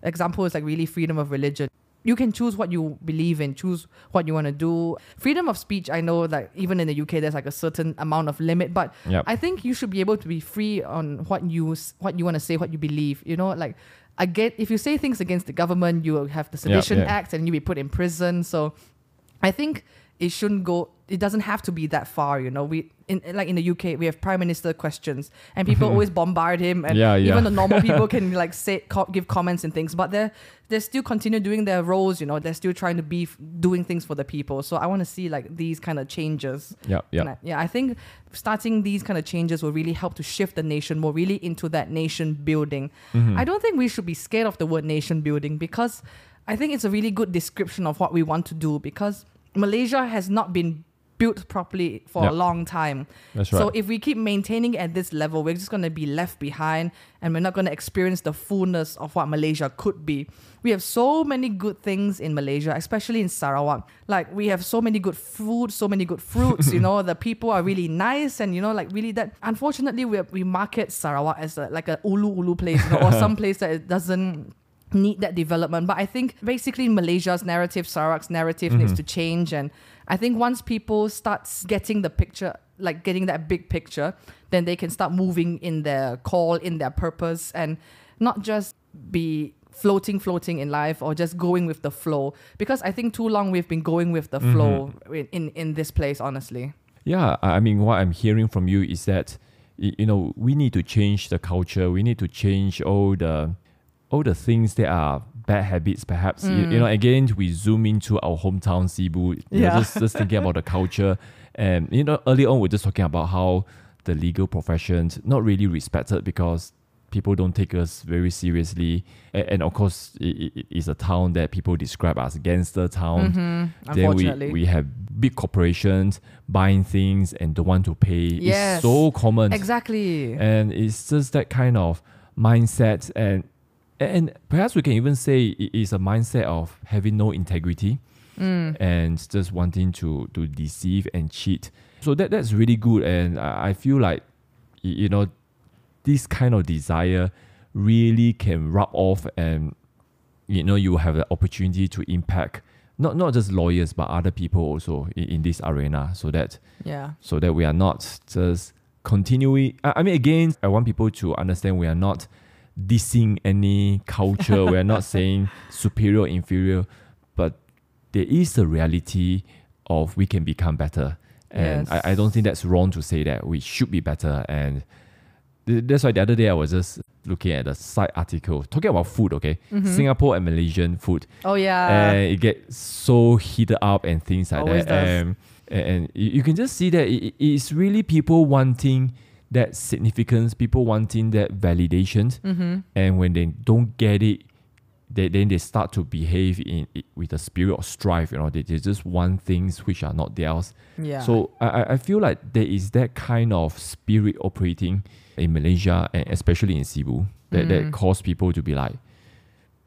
Example is like really freedom of religion. You can choose what you believe in, choose what you want to do. Freedom of speech, I know that even in the UK there's like a certain amount of limit, but Yep. I think you should be able to be free on what you what you want to say, what you believe. You know, like I get if you say things against the government, you will have the Sedition yeah. Act and you'll be put in prison. So I think it shouldn't go. It doesn't have to be that far, you know. We in like in the UK, we have prime minister questions, and people always bombard him, and Yeah, yeah. even the normal people can like say co- give comments and things, but they're they still continue doing their roles, you know. They're still trying to be f- doing things for the people. So I want to see like these kind of changes. Yeah, yeah. I- yeah, I think starting these kind of changes will really help to shift the nation more really into that nation building. Mhm. I don't think we should be scared of the word nation building because I think it's a really good description of what we want to do because Malaysia has not been built properly for Yep. a long time. That's right. So if we keep maintaining at this level, we're just going to be left behind and we're not going to experience the fullness of what Malaysia could be. We have so many good things in Malaysia, especially in Sarawak. Like we have so many good food, so many good fruits, you know, the people are really nice and you know like really that unfortunately we we market Sarawak as a, like a ulu ulu place you know, or some place that it doesn't need that development. But I think basically Malaysia's narrative, Sarawak's narrative needs Mhm. to change. And I think once people start getting the picture, like getting that big picture, then they can start moving in their call, in their purpose, and not just be floating, floating in life or just going with the flow. Because I think too long we've been going with the mm-hmm. flow in, in, in this place, honestly. Yeah, I I mean, what I'm hearing from you is that you know we need to change the culture. We need to change all the all the things that are bad habits. Perhaps you, you know, again, we zoom into our hometown Sibu. You know, Yeah. just just thinking about the culture, and you know, early on we're just talking about how the legal profession not really respected because people don't take us very seriously, and, and of course, it, it, it's a town that people describe as gangster town Mhm, then we, unfortunately. we have big corporations buying things and don't want to pay. Yes. It's so common. exactly. And it's just that kind of mindset and and perhaps we can even say it is a mindset of having no integrity Mm. and just wanting to to deceive and cheat. So that that's really good and I, feel like you know this kind of desire really can rub off and you know you have the opportunity to impact not not just lawyers but other people also in, in this arena so that yeah. so that we are not just continuing I, I mean again I want people to understand we are not dissing any culture we are not saying superior inferior but there is a reality of we can become better and Yes. I, I don't think that's wrong to say that we should be better and th- that's why the other day I was just looking at a side article talking about food okay mm-hmm. Singapore and Malaysian food Oh yeah. and it gets so heated up and things like Always that. does. And, and you you can just see that it, it's really people wanting that significance, people wanting that validation. mm-hmm. And when they don't get it, they, then they start to behave in, with a spirit of strife. You know, they, they just want things which are not theirs. Yeah. So I, I- feel like there is that kind of spirit operating in Malaysia and especially in Sibu that, that Mm. cause people to be like,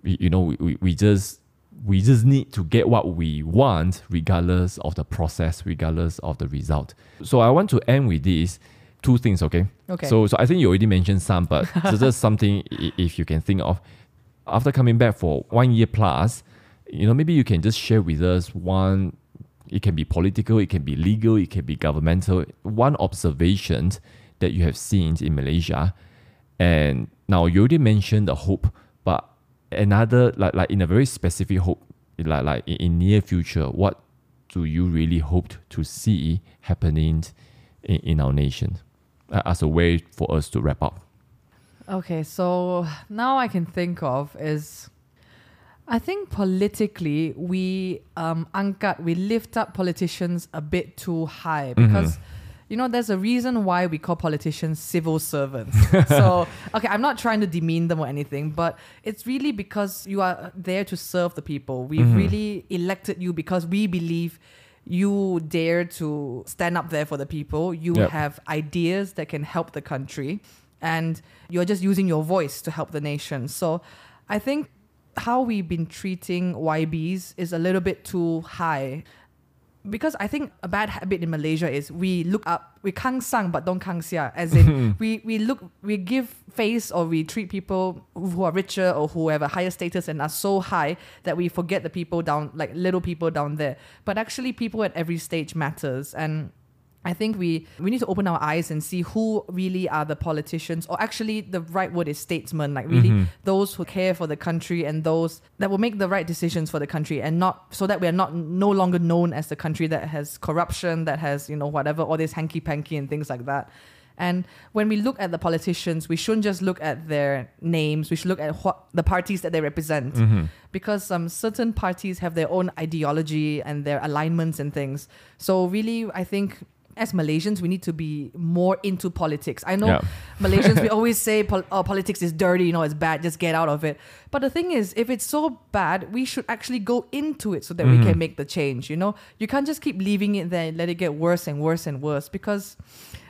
you, you know, we, we, we just we just need to get what we want regardless of the process, regardless of the result. So I want to end with this two things, okay? okay. So so I think you already mentioned some, but so just something if you can think of after coming back for one year plus, you know, maybe you can just share with us one it can be political, it can be legal, it can be governmental, one observation that you have seen in Malaysia. And now you already mentioned the hope, but another like like in a very specific hope, like like in, in near future, what do you really hope to see happening in, in our nation as a way for us to wrap up? Okay, so now I can think of is I think politically we um angkat we lift up politicians a bit too high because you know there's a reason why we call politicians civil servants. so okay, I'm not trying to demean them or anything, but it's really because you are there to serve the people. We've Mhm. really elected you because we believe you dare to stand up there for the people. You Yep. have ideas that can help the country and you're just using your voice to help the nation. So I think how we've been treating YBs is a little bit too high. Because I think a bad habit in Malaysia is we look up, we kang sang but don't kang sia. As in, we, we look, we give face or we treat people who are richer or who have a higher status and are so high that we forget the people down, like little people down there. But actually, people at every stage matters. And I think we we need to open our eyes and see who really are the politicians, or actually the right word is statesmen, like really Mhm. those who care for the country and those that will make the right decisions for the country, and not so that we are not no longer known as the country that has corruption, that has you know whatever all this hanky panky and things like that. And when we look at the politicians, we shouldn't just look at their names. We should look at what the parties that they represent Mhm. because um, certain parties have their own ideology and their alignments and things. So really, I think as Malaysians, we need to be more into politics. I know Yeah. Malaysians, we always say pol- oh, politics is dirty, you know, it's bad, just get out of it. But the thing is, if it's so bad, we should actually go into it so that we Mhm. can make the change, you know? You can't just keep leaving it there and let it get worse and worse and worse because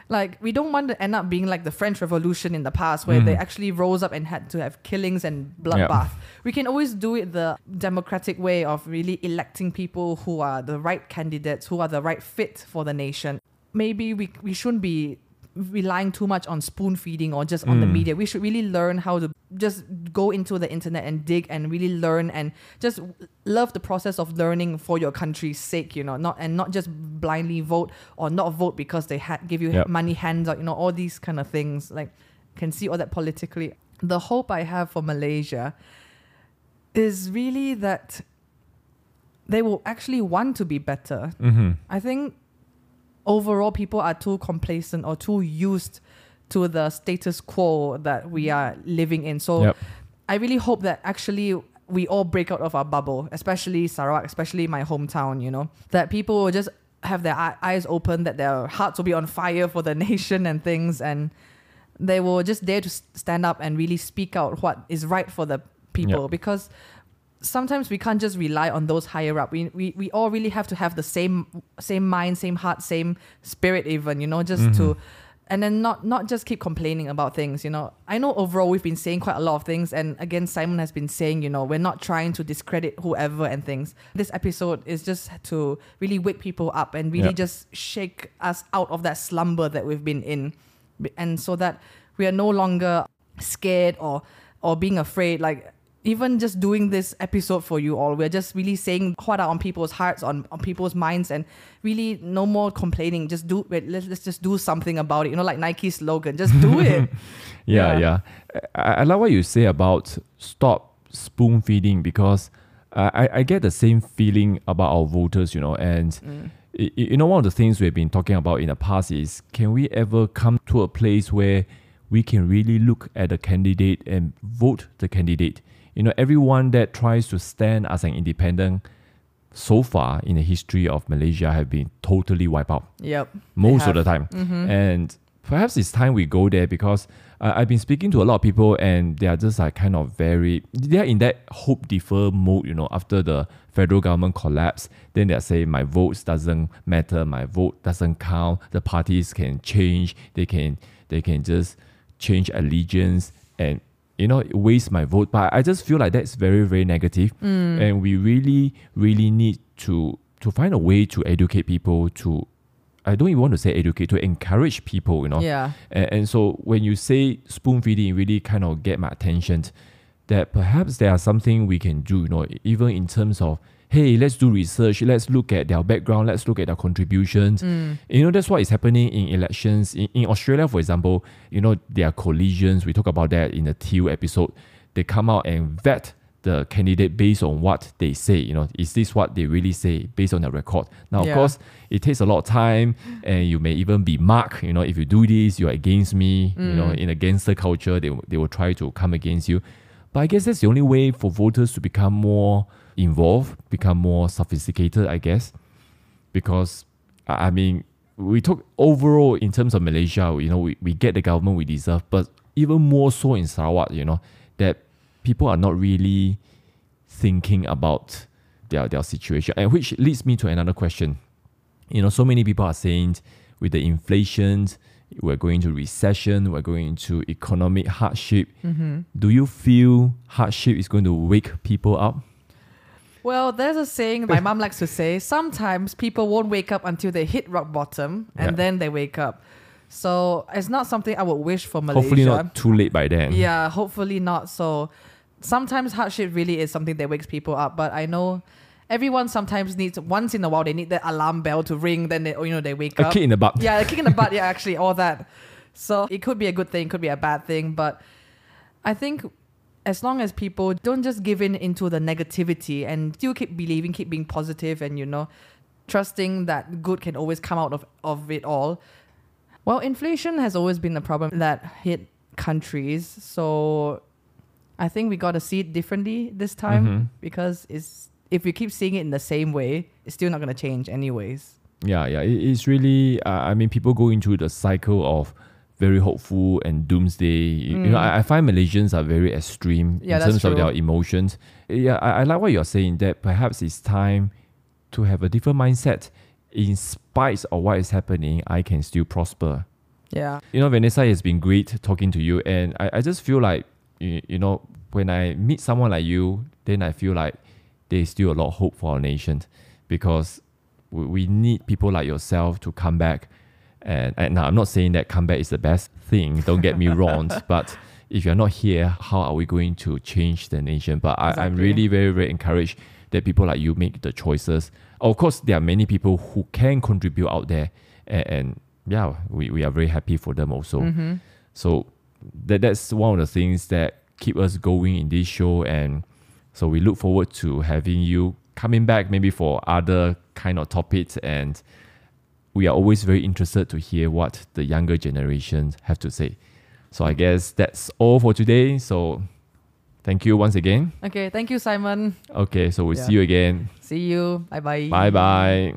like we don't want to end up being like the French Revolution in the past where they Mhm. actually rose up and had to have killings and bloodbath. We can always do it the democratic way of really electing people who are the right candidates, who are the right fit for the nation. Maybe we we shouldn't be relying too much on spoon feeding or just on the Mm. media. We should really learn how to just go into the internet and dig and really learn and just love the process of learning for your country's sake, you know, not and not just blindly vote or not vote because they ha- give you Yep. money hands out, you know, all these kind of things. Like can see all that politically. The hope I have for Malaysia is really that they will actually want to be better. Mhm. I think overall people are too complacent or too used to the status quo that we mm. are living in. So Yep. I really hope that actually we all break out of our bubble, especially Sarawak, especially my hometown, you know, that people will just have their eyes open, that their hearts will be on fire for the nation and things, and they will just dare to stand up and really speak out what is right for the people Yep. because sometimes we can't just rely on those higher up. We, we we all really have to have the same same mind, same heart, same spirit even, you know, just to mm-hmm. and then not not just keep complaining about things, you know. I know overall we've been saying quite a lot of things and again Simon has been saying, you know, we're not trying to discredit whoever and things. This episode is just to really wake people up and really Yeah. just shake us out of that slumber that we've been in. And so that we are no longer scared or or being afraid like even just doing this episode for you all, we're just really saying what are on people's hearts, on, on people's minds, and really no more complaining. Just do it. Let's, let's just do something about it. You know, like Nike's slogan, just do it. Yeah, Yeah. yeah. I, I like what you say about stop spoon feeding because I, I get the same feeling about our voters, you know. And, Mm. y- y- you know, one of the things we've been talking about in the past is can we ever come to a place where we can really look at the candidate and vote the candidate? You know, everyone that tries to stand as an independent so far in the history of Malaysia have been totally wiped out Yep. most of the time. Mhm. And perhaps it's time we go there because uh, I've been speaking to a lot of people and they are just like kind of very, they are in that hope defer mode, you know, after the federal government collapse. Then they're saying my votes doesn't matter, my vote doesn't count. The parties can change, they can, they can just change allegiance and you know waste my vote but i just feel like that's very very negative Mm. and we really really need to to find a way to educate people to i don't even want to say educate to encourage people you know Yeah. and, and so when you say spoon feeding, really kind of get my attention that perhaps there are something we can do, you know, even in terms of, hey, let's do research, let's look at their background, let's look at their contributions. Mm. You know, that's what is happening in elections. In, in Australia, for example, you know, there are collisions. We talk about that in the Teal episode. They come out and vet the candidate based on what they say. You know, is this what they really say based on their record? Now, of course, it takes a lot of time, and you may even be marked. You know, if you do this, you're against me. You know, Mm. in a gangster culture, they, they will try to come against you. But I guess that's the only way for voters to become more involved, become more sophisticated, I guess. Because, I mean, we talk overall in terms of Malaysia, you know, we, we get the government we deserve, but even more so in Sarawak, you know, that people are not really thinking about their, their situation. And which leads me to another question. You know, so many people are saying with the inflation, we're going to recession, we're going into economic hardship. Mm-hmm. Do you feel hardship is going to wake people up? Well, there's a saying my mom likes to say sometimes people won't wake up until they hit rock bottom and Yeah. then they wake up. So it's not something I would wish for Malaysia. Hopefully not too late by then. Yeah, hopefully not. So sometimes hardship really is something that wakes people up. But I know everyone sometimes needs once in a while they need that alarm bell to ring, then they you know they wake A up. kick in the butt. Yeah, a kick in the butt, yeah, actually, all that. So it could be a good thing, could be a bad thing, but I think as long as people don't just give in into the negativity and still keep believing, keep being positive and you know, trusting that good can always come out of, of it all. Well, inflation has always been a problem that hit countries. So I think we gotta see it differently this time Mhm. because it's if we keep seeing it in the same way, it's still not gonna change anyways. Yeah, yeah. It's really, uh, I mean, people go into the cycle of very hopeful and doomsday. You, you know, I, I find Malaysians are very extreme Mm. Yeah, in terms of their emotions. Yeah, I, I like what you're saying that perhaps it's time to have a different mindset. In spite of what is happening, I can still prosper. Yeah. You know, Vanessa, it's been great talking to you. And I, I just feel like, you, you know, when I meet someone like you, then I feel like there's still a lot of hope for our nation because we, we need people like yourself to come back. And, and now I'm not saying that comeback is the best thing, don't get me wrong, but if you're not here, how are we going to change the nation? But I, I'm really very, very encouraged that people like you make the choices. Of course, there are many people who can contribute out there. And, and yeah, we, we are very happy for them also. Mm-hmm. So that that's one of the things that keep us going in this show and so we look forward to having you coming back maybe for other kind of topics and we are always very interested to hear what the younger generations have to say. So I guess that's all for today. So thank you once again. Okay, thank you, Simon. Okay, so we'll Yeah. see you again. See you. Bye bye. Bye bye.